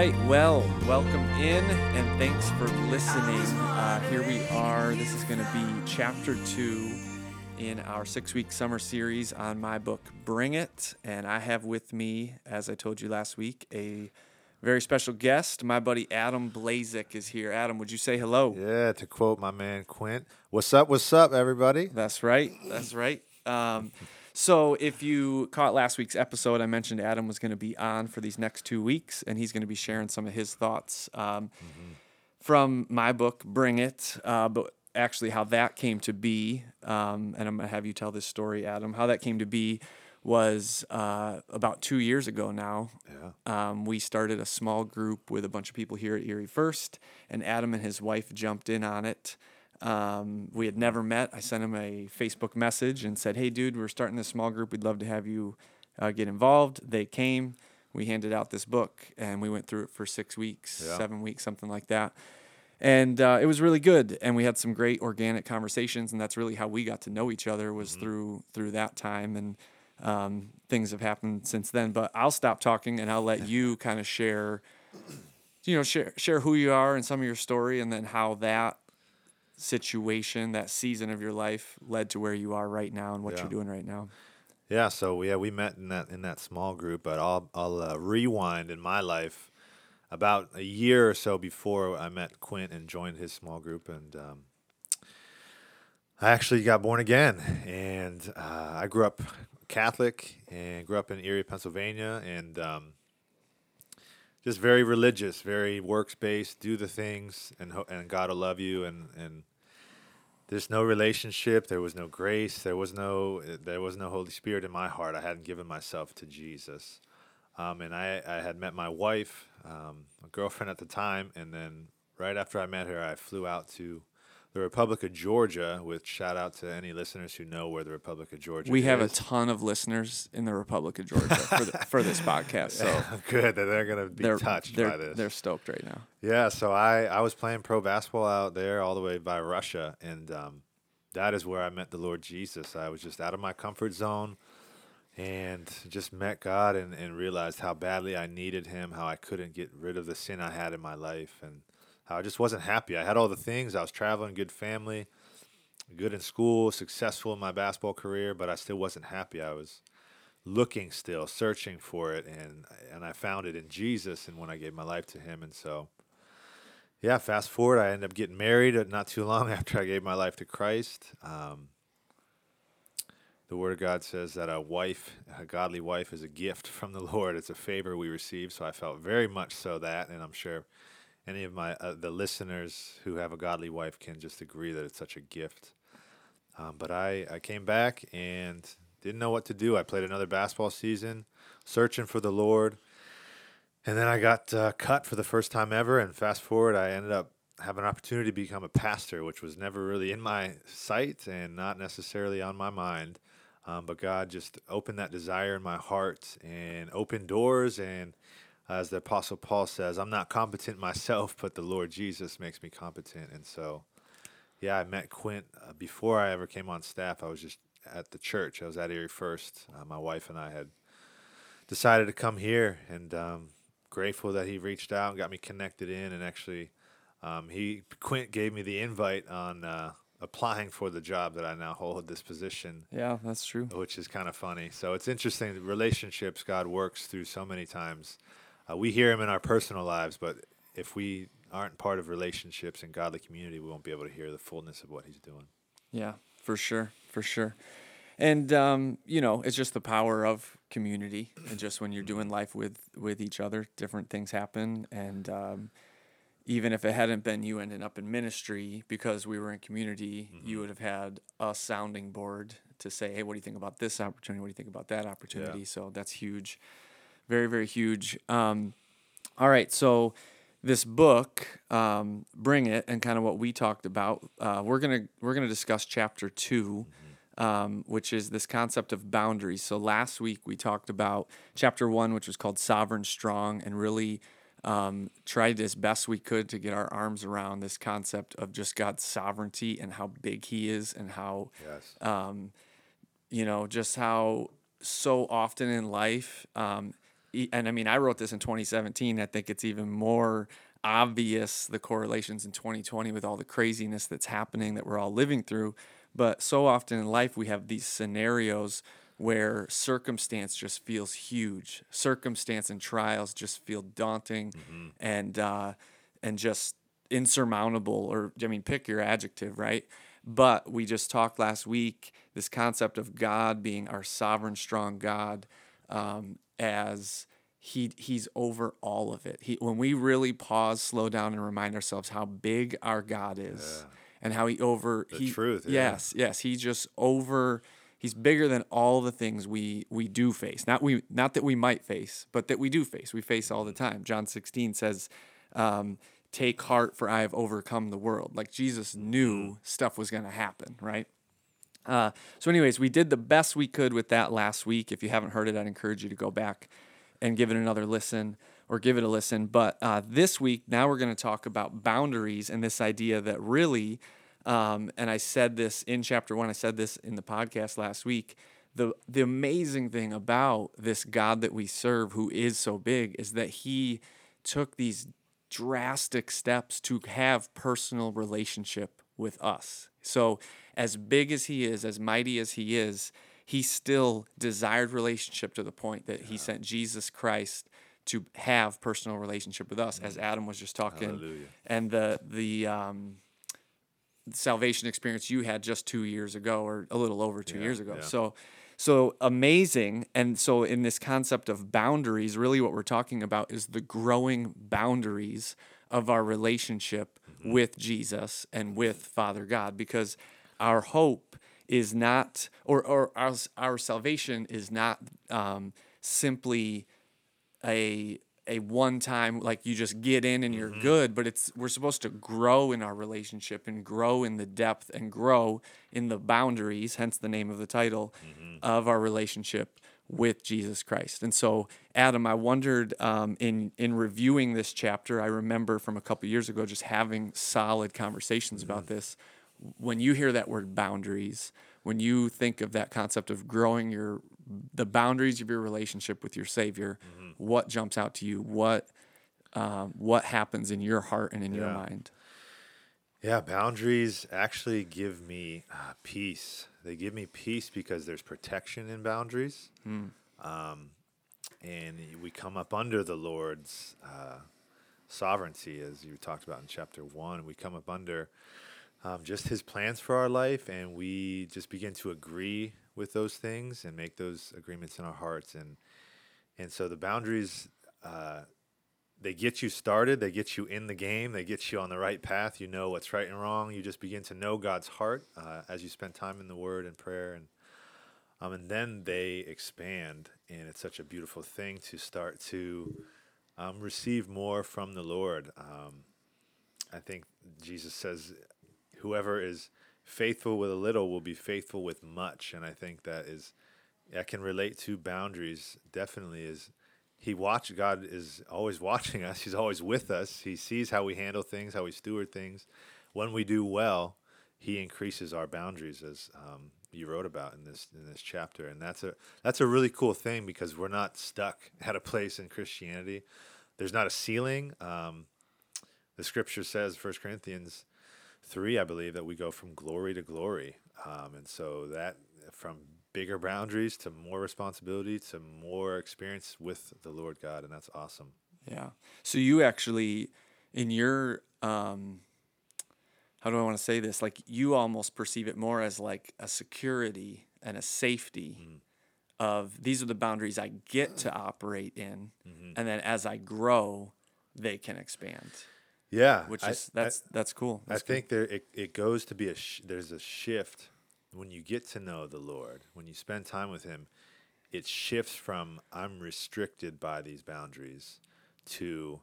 right. Well, welcome in and thanks for listening. Uh, here we are. This is going to be chapter two in our six week summer series on my book, Bring It. And I have with me, as I told you last week, a very special guest. My buddy Adam Blazek is here. Adam, would you say hello? Yeah, to quote my man Quint, what's up, what's up, everybody? That's right. That's right. Um, so, if you caught last week's episode, I mentioned Adam was going to be on for these next two weeks, and he's going to be sharing some of his thoughts um, mm-hmm. from my book, Bring It, uh, but actually how that came to be. Um, and I'm going to have you tell this story, Adam. How that came to be was uh, about two years ago now. Yeah. Um, we started a small group with a bunch of people here at Erie First, and Adam and his wife jumped in on it. Um, we had never met. I sent him a Facebook message and said, "Hey, dude, we're starting this small group. We'd love to have you uh, get involved." They came. We handed out this book, and we went through it for six weeks, yeah. seven weeks, something like that. And uh, it was really good, and we had some great organic conversations, and that's really how we got to know each other was mm-hmm. through through that time. And um, things have happened since then. But I'll stop talking, and I'll let you kind of share, you know, share share who you are and some of your story, and then how that situation, that season of your life led to where you are right now and what yeah. you're doing right now. Yeah, so yeah, we met in that in that small group, but I'll I'll uh, rewind in my life about a year or so before I met Quint and joined his small group, and um, I actually got born again, and uh, I grew up Catholic and grew up in Erie, Pennsylvania, and um, just very religious, very works based. Do the things, and and God will love you, and and there's no relationship there was no grace there was no there was no holy spirit in my heart. I hadn't given myself to jesus. Um, and I, I had met my wife um, a girlfriend at the time and then right after i met her i flew out to the Republic of Georgia, which shout out to any listeners who know where the Republic of Georgia we is. have a ton of listeners in the Republic of Georgia for, the, for this podcast. So good that they're going to be they're, touched they're, by this. They're stoked right now. Yeah, so I, I was playing pro basketball out there all the way by Russia, and um, that is where I met the Lord Jesus. I was just out of my comfort zone and just met God and, and realized how badly I needed Him, how I couldn't get rid of the sin I had in my life. And I just wasn't happy. I had all the things. I was traveling, good family, good in school, successful in my basketball career, but I still wasn't happy. I was looking still, searching for it, and and I found it in Jesus. And when I gave my life to Him, and so yeah, fast forward, I ended up getting married not too long after I gave my life to Christ. Um, the Word of God says that a wife, a godly wife, is a gift from the Lord. It's a favor we receive. So I felt very much so that, and I'm sure any of my uh, the listeners who have a godly wife can just agree that it's such a gift. Um, but I, I came back and didn't know what to do. I played another basketball season, searching for the Lord. And then I got uh, cut for the first time ever. And fast forward, I ended up having an opportunity to become a pastor, which was never really in my sight and not necessarily on my mind. Um, but God just opened that desire in my heart and opened doors and as the Apostle Paul says, I'm not competent myself, but the Lord Jesus makes me competent. And so, yeah, I met Quint uh, before I ever came on staff. I was just at the church. I was at Erie First. Uh, my wife and I had decided to come here, and um, grateful that he reached out and got me connected in. And actually, um, he Quint gave me the invite on uh, applying for the job that I now hold this position. Yeah, that's true. Which is kind of funny. So it's interesting. Relationships God works through so many times uh, we hear him in our personal lives, but if we aren't part of relationships and godly community, we won't be able to hear the fullness of what he's doing. Yeah, for sure, for sure. And um, you know, it's just the power of community, and just when you're doing life with with each other, different things happen. And um, even if it hadn't been you ending up in ministry because we were in community, mm-hmm. you would have had a sounding board to say, "Hey, what do you think about this opportunity? What do you think about that opportunity?" Yeah. So that's huge very very huge. Um, all right, so this book, um, bring it, and kind of what we talked about. Uh, we're gonna we're gonna discuss chapter 2 mm-hmm. um, which is this concept of boundaries. So last week we talked about chapter one, which was called Sovereign Strong, and really um, tried as best we could to get our arms around this concept of just God's sovereignty and how big He is, and how, yes. um, you know, just how so often in life, um, and I mean, I wrote this in 2017. I think it's even more obvious the correlations in 2020 with all the craziness that's happening that we're all living through. But so often in life, we have these scenarios where circumstance just feels huge. Circumstance and trials just feel daunting and uh, and just insurmountable. Or I mean, pick your adjective, right? But we just talked last week this concept of God being our sovereign, strong God, um, as he he's over all of it. He when we really pause, slow down, and remind ourselves how big our God is, and how he over The he truth, yeah. yes yes he just over he's bigger than all the things we we do face. Not we not that we might face, but that we do face. We face all the time. John sixteen says. Um, Take heart, for I have overcome the world. Like Jesus knew stuff was going to happen, right? Uh, so, anyways, we did the best we could with that last week. If you haven't heard it, I'd encourage you to go back and give it another listen or give it a listen. But uh, this week, now we're going to talk about boundaries and this idea that really, um, and I said this in chapter one, I said this in the podcast last week. The, the amazing thing about this God that we serve, who is so big, is that he took these drastic steps to have personal relationship with us. So as big as he is, as mighty as he is, he still desired relationship to the point that he sent Jesus Christ to have personal relationship with us, as Adam was just talking, Hallelujah. and the the um, salvation experience you had just two years ago, or a little over two Yeah, years ago. yeah. So, so amazing. And so, in this concept of boundaries, really what we're talking about is the growing boundaries of our relationship Mm-hmm. with Jesus and with Father God, because our hope is not, or, or our, our salvation is not um, simply a a one time like you just get in and you're good but it's we're supposed to grow in our relationship and grow in the depth and grow in the boundaries hence the name of the title of our relationship with Jesus Christ. And so Adam I wondered um, in in reviewing this chapter I remember from a couple years ago just having solid conversations about this when you hear that word boundaries, when you think of that concept of growing your the boundaries of your relationship with your Savior, what jumps out to you? What um, what happens in your heart and in your mind? Yeah, boundaries actually give me uh, peace. They give me peace because there's protection in boundaries. Um, and we come up under the Lord's uh, sovereignty, as you talked about in chapter one. We come up under um, just his plans for our life, and we just begin to agree with those things and make those agreements in our hearts. And, and so the boundaries. Uh, they get you started, they get you in the game, they get you on the right path. You know what's right and wrong. You just begin to know God's heart uh, as you spend time in the Word and prayer, and um, and then they expand, and it's such a beautiful thing to start to um, receive more from the Lord. Um, I think Jesus says, "Whoever is faithful with a little will be faithful with much," and I think that is that can relate to boundaries. Definitely is he watch God is always watching us. He's always with us. He sees how we handle things, how we steward things. When we do well, He increases our boundaries, as um, you wrote about in this in this chapter, and that's a that's a really cool thing because we're not stuck at a place in Christianity. There's not a ceiling. Um, the Scripture says, First Corinthians three, I believe, that we go from glory to glory, um, and so that from bigger boundaries to more responsibility to more experience with the Lord God, and that's awesome. Yeah. So you actually, in your, um, how do I want to say this? Like you almost perceive it more as like a security and a safety of these are the boundaries I get to operate in, and then as I grow, they can expand. Yeah, Which I- is that's that's cool. I That's good. think there it, it goes to be a sh- there's a shift when you get to know the Lord when you spend time with Him. It shifts from I'm restricted by these boundaries to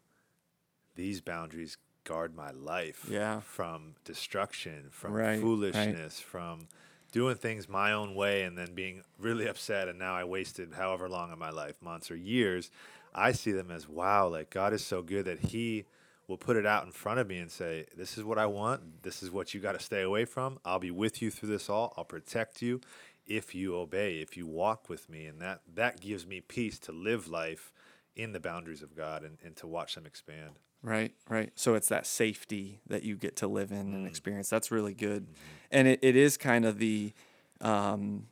these boundaries guard my life Yeah. from destruction, from Right, right. foolishness, from doing things my own way and then being really upset and now I wasted however long of my life, months or years. I see them as wow, like God is so good that He will put it out in front of me and say, This is what I want. This is what you got to stay away from. I'll be with you through this all. I'll protect you if you obey, if you walk with me. And that, that gives me peace to live life in the boundaries of God and, and to watch them expand. Right, right. So it's that safety that you get to live in and Mm. experience. That's really good. Mm-hmm. And it, it is kind of the, um,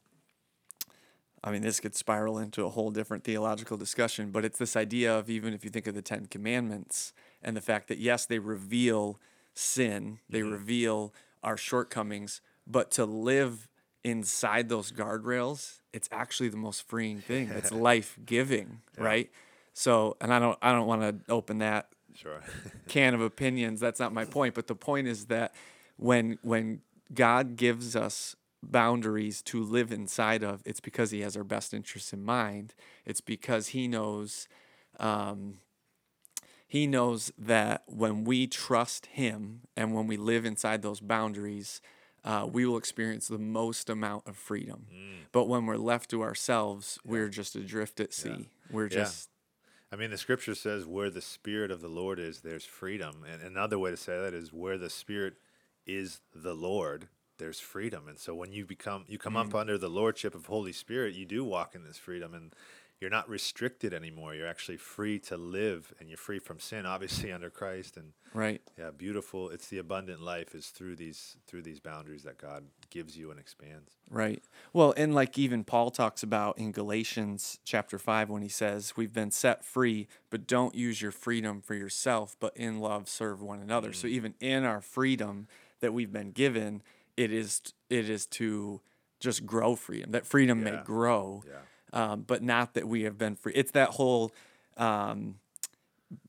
I mean, this could spiral into a whole different theological discussion, but it's this idea of even if you think of the Ten Commandments and the fact that, yes, they reveal sin, they Mm-hmm. reveal our shortcomings, but to live inside those guardrails, it's actually the most freeing thing. It's life giving, right? So, and I don't, I don't want to open that Sure. can of opinions. That's not my point. But the point is that when when God gives us boundaries to live inside of, it's because He has our best interests in mind. It's because He knows. Um, he knows that when we trust Him and when we live inside those boundaries, uh, we will experience the most amount of freedom. But when we're left to ourselves, we're just adrift at sea. We're Yeah. just I mean, the scripture says, where the Spirit of the Lord is, there's freedom. And another way to say that is, where the Spirit is the Lord, there's freedom. And so when you become, you come up mm. under the Lordship of Holy Spirit, you do walk in this freedom and you're not restricted anymore. You're actually free to live and you're free from sin, obviously under Christ. And right. yeah, beautiful. It's the abundant life is through these, through these boundaries that God gives you and expands. Right. Well, and like even Paul talks about in Galatians chapter 5 when he says, We've been set free, but don't use your freedom for yourself, but in love serve one another. So mm. even in our freedom that we've been given, it is it is to just grow freedom. That freedom may Yeah. grow, um, but not that we have been free. It's that whole um,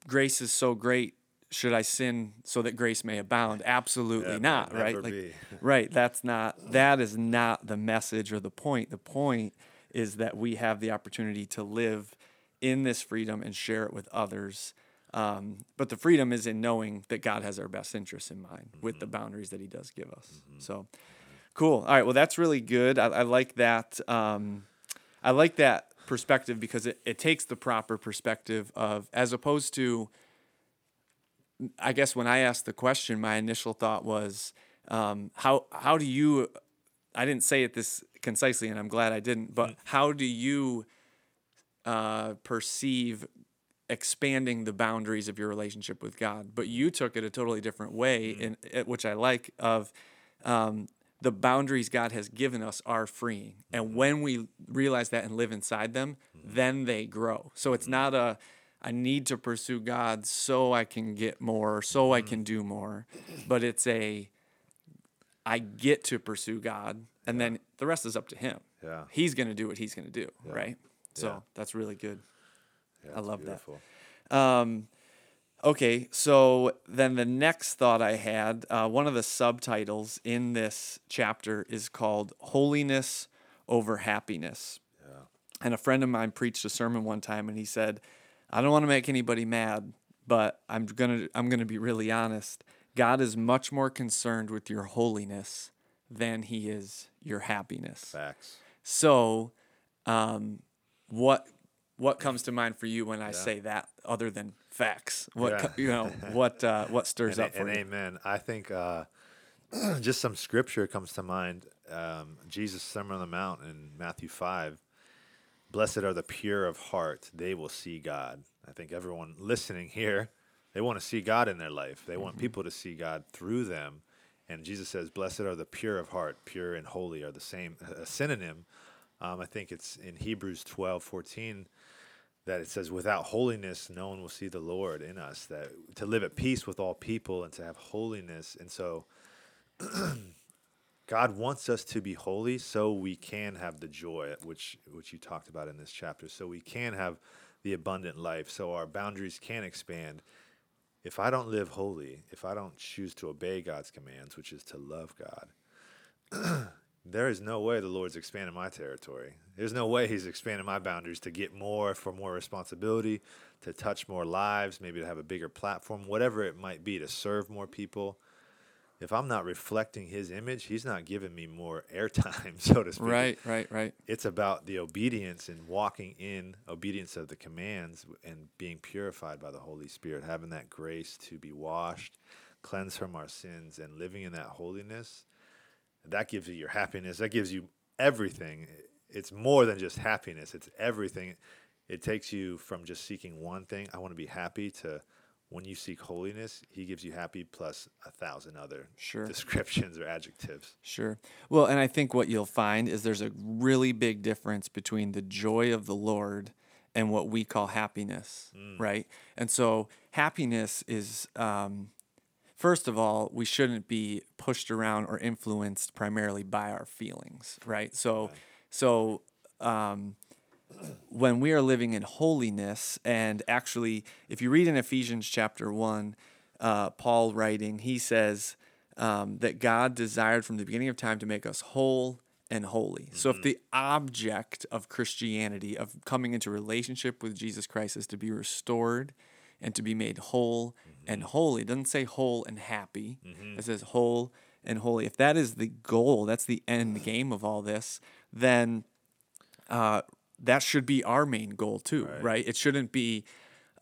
grace is so great. Should I sin so that grace may abound? Absolutely Yeah, not, right? Like, right. That's not. That is not the message or the point. The point is that we have the opportunity to live in this freedom and share it with others. Um, but the freedom is in knowing that God has our best interests in mind with the boundaries that He does give us. So, cool. All right. Well, that's really good. I, I like that. Um, I like that perspective because it, it takes the proper perspective of, as opposed to, I guess when I asked the question, my initial thought was, um, how how do you? I didn't say it this concisely, and I'm glad I didn't. But how do you uh, perceive expanding the boundaries of your relationship with God? But you took it a totally different way, mm-hmm. in it, which I like. Of um, the boundaries God has given us are freeing, and mm-hmm. when we realize that and live inside them, mm-hmm. then they grow. So it's not a I need to pursue God so I can get more, so I can do more, but it's a I get to pursue God, and then the rest is up to Him. Yeah. He's gonna do what He's gonna do, right? So Yeah. that's really good. Yeah, I love that. Um, okay, so then the next thought I had, uh, one of the subtitles in this chapter is called "Holiness over Happiness." Yeah. And a friend of mine preached a sermon one time, and he said, "I don't want to make anybody mad, but I'm gonna I'm gonna be really honest. God is much more concerned with your holiness than He is your happiness." Facts. So, um, what what comes to mind for you when I say that, other than facts? What Yeah. you know? What uh, what stirs and, up for and you? amen. I think uh, just some scripture comes to mind. Um, Jesus' Sermon on the Mount in Matthew 5. Blessed are the pure of heart, they will see God. I think everyone listening here, they want to see God in their life. They Mm-hmm. want people to see God through them. And Jesus says, Blessed are the pure of heart. Pure and holy are the same, a synonym. Um, I think it's in Hebrews 12 14 that it says, without holiness, no one will see the Lord in us. That to live at peace with all people and to have holiness. And so, God wants us to be holy so we can have the joy, which which you talked about in this chapter. So we can have the abundant life. So our boundaries can expand. If I don't live holy, if I don't choose to obey God's commands, which is to love God, there is no way the Lord's expanding my territory. There's no way He's expanding my boundaries to get more for more responsibility, to touch more lives, maybe to have a bigger platform, whatever it might be, to serve more people. If I'm not reflecting His image, He's not giving me more airtime, so to speak. Right, right, right. It's about the obedience and walking in obedience of the commands and being purified by the Holy Spirit, having that grace to be washed, cleansed from our sins, and living in that holiness that gives you your happiness. That gives you everything. It's more than just happiness. It's everything. it takes you from just seeking one thing, I want to be happy, to when you seek holiness, He gives you happy plus a thousand other Sure. descriptions or adjectives. Sure. Well, and I think what you'll find is there's a really big difference between the joy of the Lord and what we call happiness, right? And so happiness is, um, first of all, we shouldn't be pushed around or influenced primarily by our feelings, right? So, so um, when we are living in holiness, and actually, if you read in Ephesians chapter 1, uh, Paul writing, he says um, that God desired from the beginning of time to make us whole and holy. So, if the object of Christianity, of coming into relationship with Jesus Christ, is to be restored and to be made whole and holy, it doesn't say whole and happy, it says whole and holy. If that is the goal, that's the end game of all this, then uh, that should be our main goal too, right? It shouldn't be,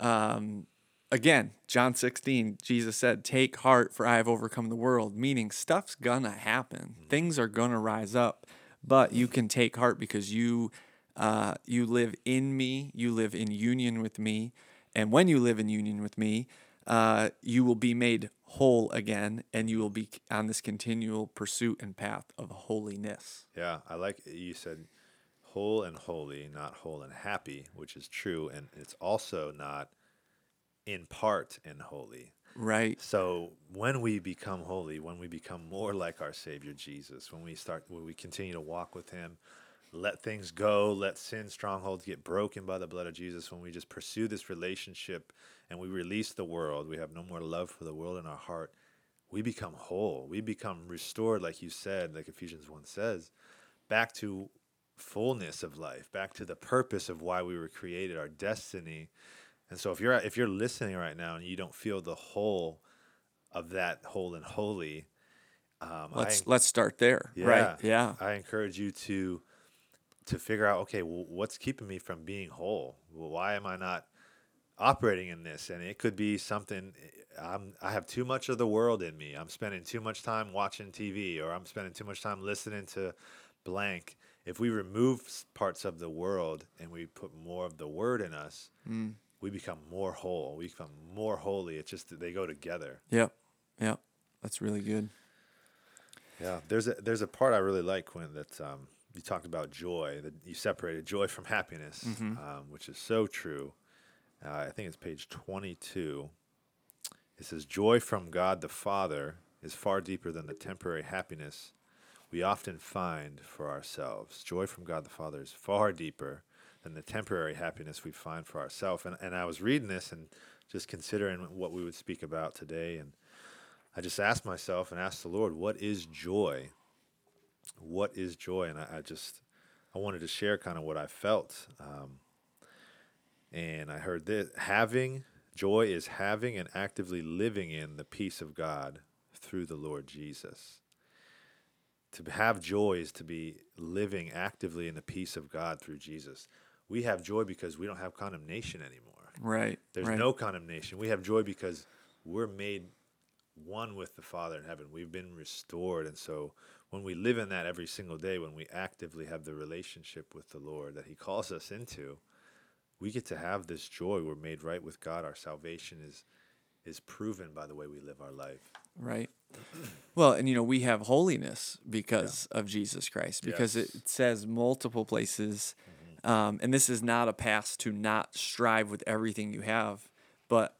um, again, John 16, Jesus said, Take heart, for I have overcome the world, meaning stuff's gonna happen. Things are gonna rise up, but you can take heart because you. Uh, you live in me, you live in union with me, and when you live in union with me, uh, you will be made whole again, and you will be on this continual pursuit and path of holiness. Yeah, I like you said whole and holy, not whole and happy, which is true. And it's also not in part and holy. Right. So when we become holy, when we become more like our Savior Jesus, when we start, when we continue to walk with Him, let things go, let sin strongholds get broken by the blood of Jesus, when we just pursue this relationship and we release the world, we have no more love for the world in our heart, we become whole. We become restored, like you said, like Ephesians 1 says, back to fullness of life, back to the purpose of why we were created, our destiny. And so if you're if you're listening right now and you don't feel the whole of that whole and holy, um, Let's I, let's start there. Right. Yeah. I encourage you to to figure out okay, well, what's keeping me from being whole? Well, why am I not operating in this? And it could be something I'm I have too much of the world in me. I'm spending too much time watching TV or I'm spending too much time listening to blank. If we remove parts of the world and we put more of the word in us, we become more whole. We become more holy. It's just that they go together. Yep. Yep. That's really good. Yeah, there's a there's a part I really like Quint that um, you talked about joy that you separated joy from happiness, um, which is so true. Uh, I think it's page 22. It says joy from God the Father is far deeper than the temporary happiness we often find for ourselves. Joy from God the Father is far deeper than the temporary happiness we find for ourselves. And and I was reading this and just considering what we would speak about today and I just asked myself and asked the Lord, what is joy? What is joy? And I, I just, I wanted to share kind of what I felt. Um, and I heard this having joy is having and actively living in the peace of God through the Lord Jesus. To have joy is to be living actively in the peace of God through Jesus. We have joy because we don't have condemnation anymore. Right. There's right. no condemnation. We have joy because we're made one with the Father in heaven. We've been restored. And so when we live in that every single day, when we actively have the relationship with the Lord that He calls us into, we get to have this joy. We're made right with God. Our salvation is is proven by the way we live our life. Right. Well, and you know, we have holiness because of Jesus Christ, because Yes. it says multiple places, um, and this is not a pass to not strive with everything you have, but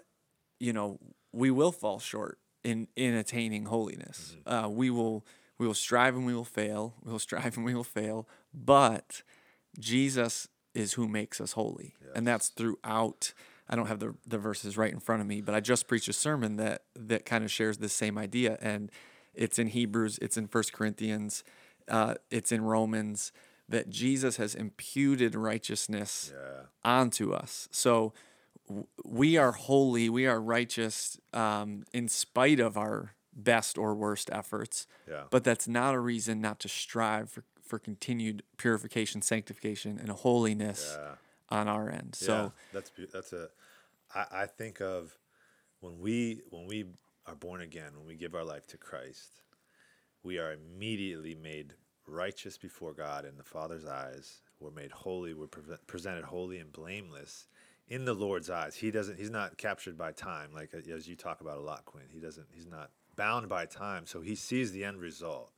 you know, we will fall short in in attaining holiness. Uh, we will we will strive and we will fail. We will strive and we will fail, but Jesus is who makes us holy, and that's throughout. I don't have the the verses right in front of me, but I just preached a sermon that that kind of shares this same idea, and it's in Hebrews, it's in First Corinthians, uh, it's in Romans that Jesus has imputed righteousness Yeah. onto us. So we are holy, we are righteous um, in spite of our best or worst efforts. Yeah. But that's not a reason not to strive for, for continued purification, sanctification, and holiness Yeah. on our end. So yeah, that's beau- that's a. I, I think of when we when we are born again, when we give our life to Christ, we are immediately made righteous before God in the Father's eyes. we're made holy, we're pre- presented holy and blameless in the Lord's eyes. He doesn't. He's not captured by time, like uh, as you talk about a lot, Quint. He doesn't. He's not bound by time, so he sees the end result.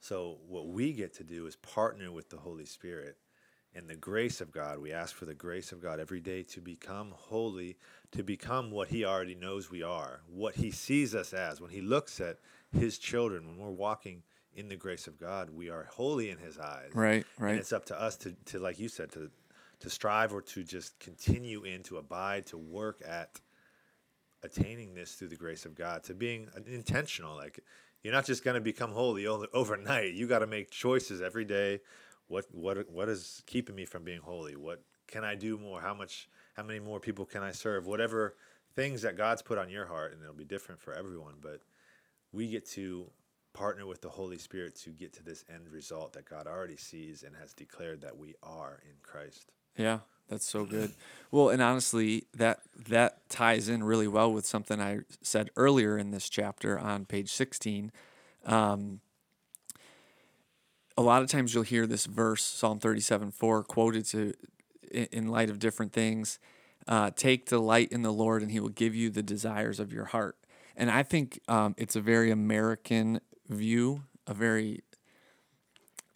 So what we get to do is partner with the Holy Spirit and the grace of God. We ask for the grace of God every day to become holy, to become what He already knows we are, what He sees us as. When He looks at His children, when we're walking in the grace of God, we are holy in His eyes. Right, right. And it's up to us to, to like you said, to to strive or to just continue in, to abide, to work at attaining this through the grace of God, to being intentional. Like you're not just going to become holy overnight. You got to make choices every day. What what what is keeping me from being holy? What can I do more? How much? How many more people can I serve? Whatever things that God's put on your heart, and it'll be different for everyone. But we get to partner with the Holy Spirit to get to this end result that God already sees and has declared that we are in Christ. Yeah, that's so good. Well, and honestly, that that ties in really well with something I said earlier in this chapter on page 16. Um, a lot of times you'll hear this verse, Psalm 37 4, quoted to in light of different things. Uh, Take delight in the Lord, and He will give you the desires of your heart. And I think um, it's a very American view, a very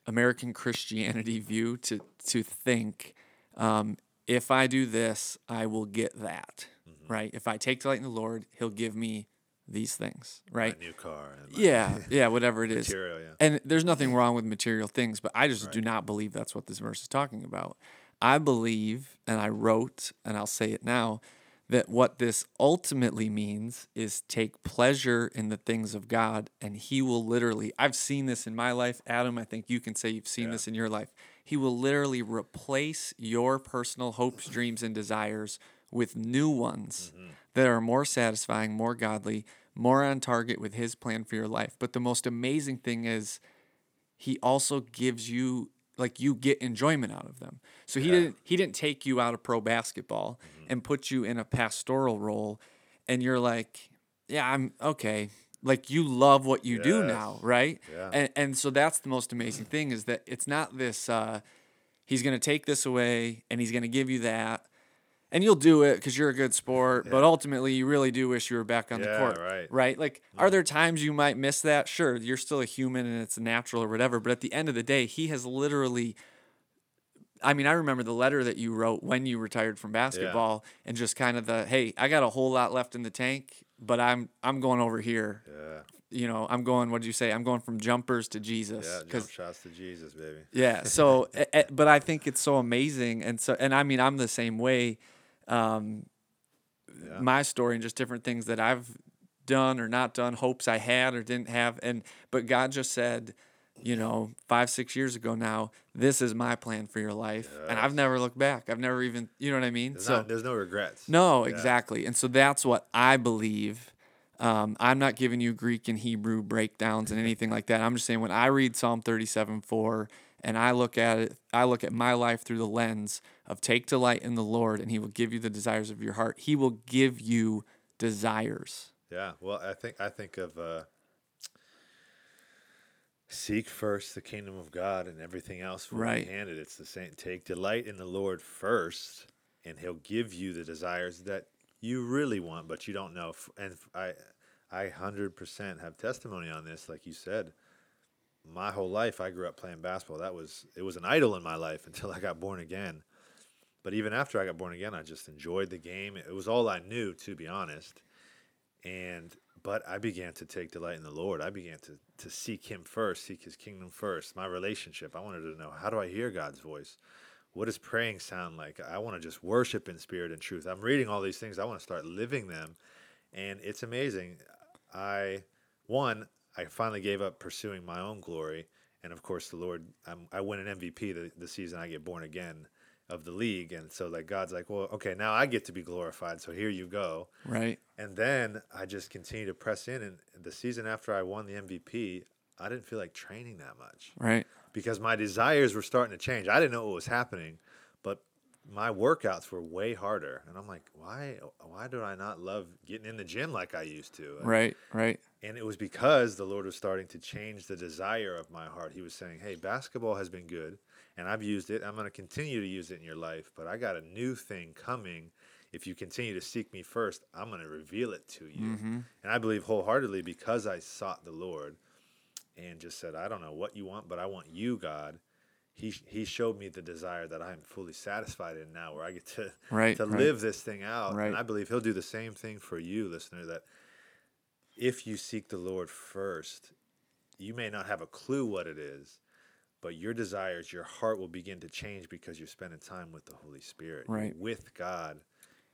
American Christianity view to to think um, if I do this, I will get that. Mm-hmm. Right? If I take delight in the Lord, He'll give me these things, right? My new car. yeah, yeah, whatever it is. Material, yeah. And there's nothing wrong with material things, but I just right. do not believe that's what this verse is talking about. I believe, and I wrote, and I'll say it now, that what this ultimately means is take pleasure in the things of God, and He will literally, I've seen this in my life. Adam, I think you can say you've seen yeah. this in your life. He will literally replace your personal hopes, dreams, and desires with new ones mm-hmm. that are more satisfying, more godly, more on target with His plan for your life. But the most amazing thing is, He also gives you like you get enjoyment out of them. So he yeah. didn't he didn't take you out of pro basketball mm-hmm. and put you in a pastoral role and you're like, yeah, I'm okay. Like you love what you yes. do now, right? Yeah. And and so that's the most amazing thing is that it's not this uh he's going to take this away and he's going to give you that and you'll do it because you're a good sport. Yeah. But ultimately, you really do wish you were back on yeah, the court, right? Right? Like, yeah. are there times you might miss that? Sure, you're still a human and it's natural or whatever. But at the end of the day, he has literally. I mean, I remember the letter that you wrote when you retired from basketball, and just kind of the, "Hey, I got a whole lot left in the tank, but I'm I'm going over here." Yeah. You know, I'm going. What did you say? I'm going from jumpers to Jesus. Yeah, jump shots to Jesus, baby. Yeah. So, but I think it's so amazing, and so, and I mean, I'm the same way um, yeah. my story and just different things that I've done or not done, hopes I had or didn't have, and but God just said, you know, five six years ago now, this is my plan for your life, yes. and I've never looked back. I've never even, you know what I mean? There's so not, there's no regrets. No, yeah. exactly, and so that's what I believe. Um, I'm not giving you Greek and Hebrew breakdowns and anything like that. I'm just saying when I read Psalm 37 4 and I look at it, I look at my life through the lens of take delight in the Lord, and He will give you the desires of your heart. He will give you desires. Yeah. Well, I think I think of uh, seek first the kingdom of God, and everything else will right. be handed. It's the same. Take delight in the Lord first, and He'll give you the desires that you really want, but you don't know. And I, I hundred percent have testimony on this, like you said my whole life I grew up playing basketball. That was it was an idol in my life until I got born again. But even after I got born again, I just enjoyed the game. It was all I knew, to be honest. And but I began to take delight in the Lord. I began to to seek Him first, seek His kingdom first. My relationship. I wanted to know how do I hear God's voice. What does praying sound like? I want to just worship in spirit and truth. I'm reading all these things. I want to start living them, and it's amazing. I one I finally gave up pursuing my own glory. And of course, the Lord, I'm, i win an MVP the, the season I get born again of the league. And so, like, God's like, well, okay, now I get to be glorified. So here you go. Right. And then I just continue to press in. And the season after I won the MVP, I didn't feel like training that much. Right. Because my desires were starting to change. I didn't know what was happening, but my workouts were way harder. And I'm like, why why do I not love getting in the gym like I used to? Right, right. And it was because the Lord was starting to change the desire of my heart. He was saying, Hey, basketball has been good. And I've used it. I'm going to continue to use it in your life, but I got a new thing coming. If you continue to seek me first, I'm going to reveal it to you. Mm-hmm. And I believe wholeheartedly because I sought the Lord and just said, I don't know what you want, but I want you, God. He, he showed me the desire that I'm fully satisfied in now, where I get to Right, to right. live this thing out. Right. And I believe He'll do the same thing for you, listener. That if you seek the Lord first, you may not have a clue what it is, but your desires, your heart will begin to change because you're spending time with the Holy Spirit, Right. with God.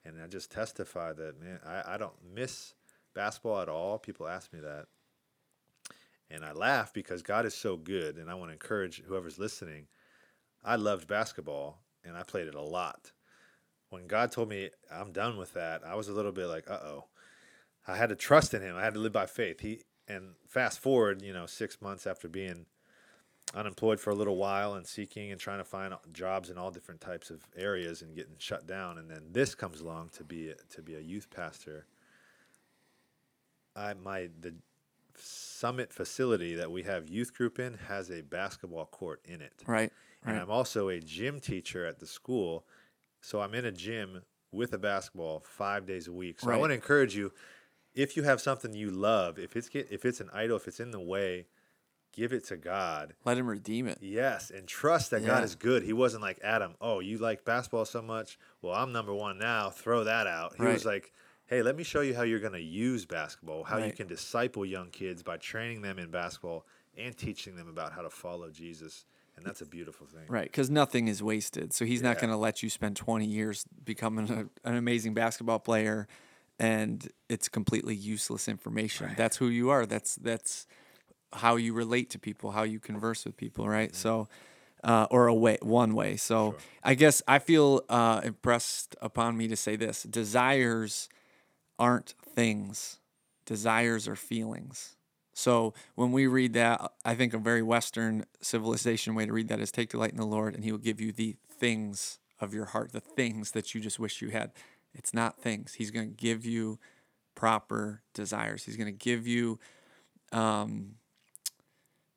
And I just testify that, man, I, I don't miss basketball at all. People ask me that. And I laugh because God is so good. And I want to encourage whoever's listening. I loved basketball and I played it a lot. When God told me I'm done with that, I was a little bit like, uh oh. I had to trust in Him. I had to live by faith. He and fast forward, you know, six months after being unemployed for a little while and seeking and trying to find jobs in all different types of areas and getting shut down, and then this comes along to be a, to be a youth pastor. I my the summit facility that we have youth group in has a basketball court in it Right. and Right. I'm also a gym teacher at the school. So I'm in a gym with a basketball five days a week. So I want to encourage you, if you have something you love, if it's get, if it's an idol, if it's in the way, give it to God. Let him redeem it. Yes, and trust that God is good. He wasn't like Adam. Oh, you like basketball so much? Well, I'm number one now. Throw that out. He was like, Hey, let me show you how you're going to use basketball. How you can disciple young kids by training them in basketball and teaching them about how to follow Jesus. And that's a beautiful thing. Right, because nothing is wasted. So he's not going to let you spend 20 years becoming a, an amazing basketball player, and it's completely useless information. That's who you are. That's that's how you relate to people, how you converse with people, right? So, uh, or a way, one way. So Sure. I guess I feel uh, impressed upon me to say this: desires aren't things. Desires are feelings. So when we read that, I think a very Western civilization way to read that is take delight in the Lord, and He will give you the things of your heart, the things that you just wish you had. It's not things. He's going to give you proper desires. He's going to give you, um,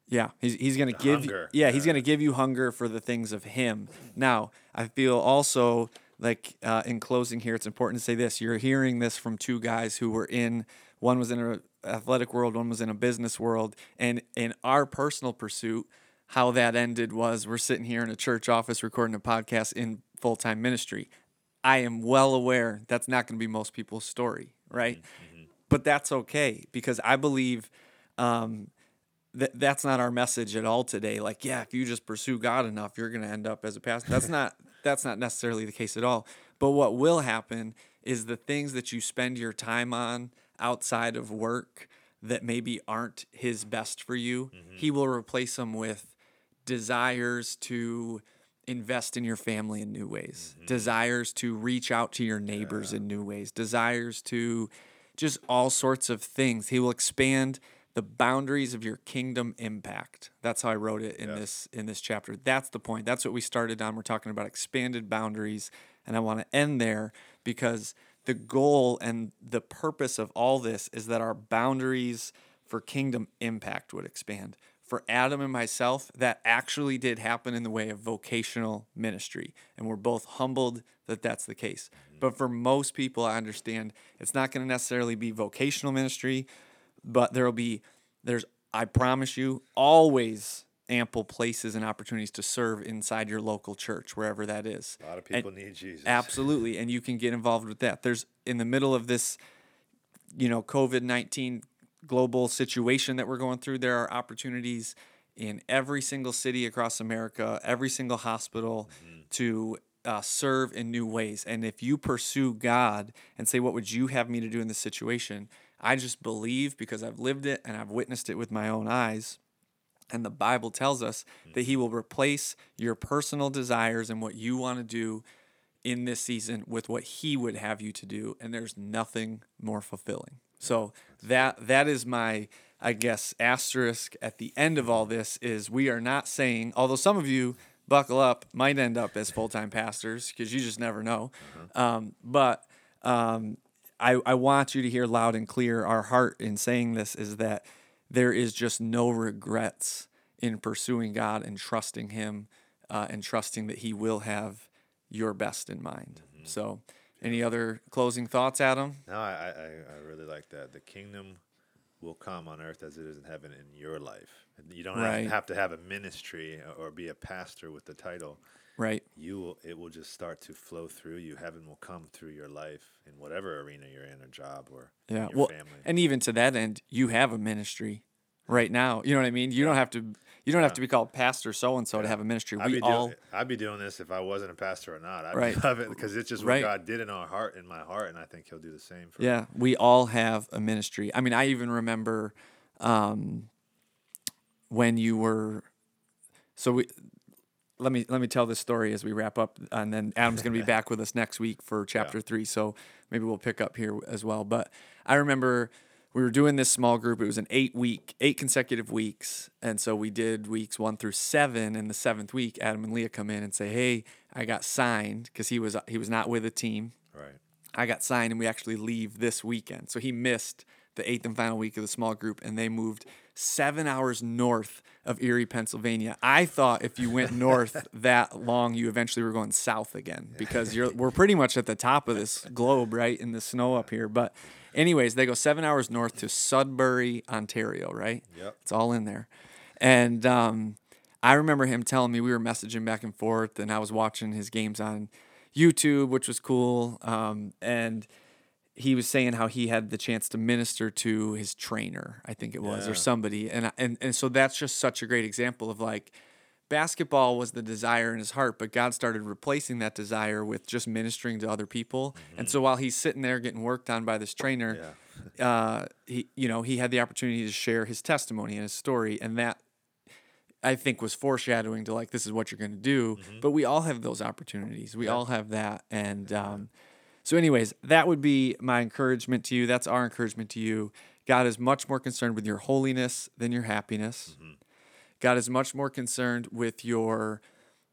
yeah, he's, he's going to give you, hunger. yeah, he's going to give you hunger for the things of Him. Now, I feel also like uh, in closing here, it's important to say this: you're hearing this from two guys who were in. One was in a athletic world, one was in a business world, and in our personal pursuit, how that ended was we're sitting here in a church office recording a podcast in full time ministry. I am well aware that's not going to be most people's story, right? But that's okay because I believe um, that that's not our message at all today. Like, yeah, if you just pursue God enough, you're going to end up as a pastor. That's not that's not necessarily the case at all. But what will happen is the things that you spend your time on outside of work that maybe aren't his best for you, mm-hmm. he will replace them with desires to invest in your family in new ways, mm-hmm. desires to reach out to your neighbors in new ways, desires to just all sorts of things. He will expand the boundaries of your kingdom impact. That's how I wrote it in this in this chapter. That's the point. That's what we started on. We're talking about expanded boundaries and I want to end there because the goal and the purpose of all this is that our boundaries for kingdom impact would expand. For Adam and myself, that actually did happen in the way of vocational ministry. And we're both humbled that that's the case. Mm-hmm. But for most people, I understand it's not going to necessarily be vocational ministry, but there'll be, there's, I promise you, always ample places and opportunities to serve inside your local church, wherever that is. A lot of And- people need Jesus. Absolutely, and you can get involved with that. There's in the middle of this, you know, COVID nineteen global situation that we're going through. There are opportunities in every single city across America, every single hospital, to uh, serve in new ways. And if you pursue God and say, "What would you have me to do in this situation?" I just believe because I've lived it and I've witnessed it with my own eyes. And the Bible tells us that He will replace your personal desires and what you want to do in this season with what He would have you to do. And there's nothing more fulfilling. So that that is my, I guess, asterisk at the end of all this is we are not saying, although some of you buckle up might end up as full time pastors because you just never know. Um, but um, I, I want you to hear loud and clear our heart in saying this is that there is just no regrets in pursuing God and trusting Him uh, and trusting that He will have your best in mind. So, any other closing thoughts, Adam? No, I, I, I really like that. The kingdom will come on earth as it is in heaven in your life. You don't Right. have to have a ministry or be a pastor with the title. Right. You will, it will just start to flow through you. Heaven will come through your life in whatever arena you're in, a job or Yeah. your Well, family. and even to that end, you have a ministry right now. You know what I mean? You don't have to. You don't have to be called pastor so and so to have a ministry. I'd We be, all. doing, I'd be doing this if I wasn't a pastor or not. I'd Right. love it because it's just what Right. God did in our heart, in my heart, and I think He'll do the same for Yeah, we all have a ministry. I mean, I even remember um, when you were. So we let me let me tell this story as we wrap up, and then Adam's going to be back with us next week for chapter three. So maybe we'll pick up here as well. But I remember we were doing this small group. It was an eight week, eight consecutive weeks, and so we did weeks one through seven. And the seventh week, Adam and Leah come in and say, "Hey, I got signed because he was he was not with a team." Right. I got signed and we actually leave this weekend. So he missed the eighth and final week of the small group and they moved seven hours north of Erie, Pennsylvania. I thought if you went north that long, you eventually were going south again because you're we're pretty much at the top of this globe, right? In the snow up here. But anyways, they go seven hours north to Sudbury, Ontario, right? Yep. It's all in there. And um, I remember him telling me we were messaging back and forth, and I was watching his games on YouTube, which was cool. Um, and he was saying how he had the chance to minister to his trainer, I think it was, or somebody. And, and and so that's just such a great example of like basketball was the desire in his heart, but God started replacing that desire with just ministering to other people. And so while he's sitting there getting worked on by this trainer, uh, he you know he had the opportunity to share his testimony and his story, and that I think was foreshadowing to like this is what you're going to do. But we all have those opportunities. We all have that, and um, so anyways, that would be my encouragement to you. That's our encouragement to you. God is much more concerned with your holiness than your happiness. God is much more concerned with your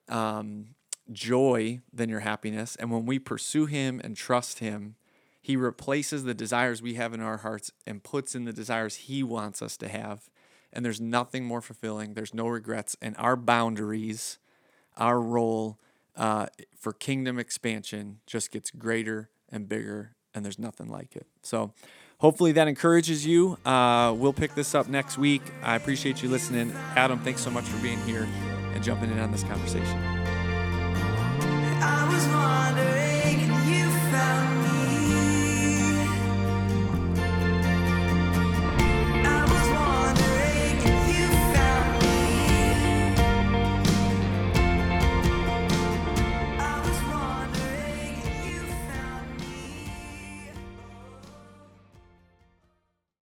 um, joy than your happiness. And when we pursue Him and trust Him, He replaces the desires we have in our hearts and puts in the desires He wants us to have. And there's nothing more fulfilling. There's no regrets. And our boundaries, our role uh, for kingdom expansion just gets greater and bigger, and there's nothing like it. So, hopefully, that encourages you. Uh, we'll pick this up next week. I appreciate you listening. Adam, thanks so much for being here and jumping in on this conversation.